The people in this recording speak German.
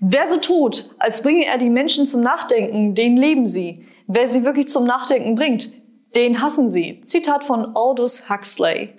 Wer so tut, als bringe er die Menschen zum Nachdenken, den leben sie. Wer sie wirklich zum Nachdenken bringt, den hassen sie. Zitat von Aldous Huxley.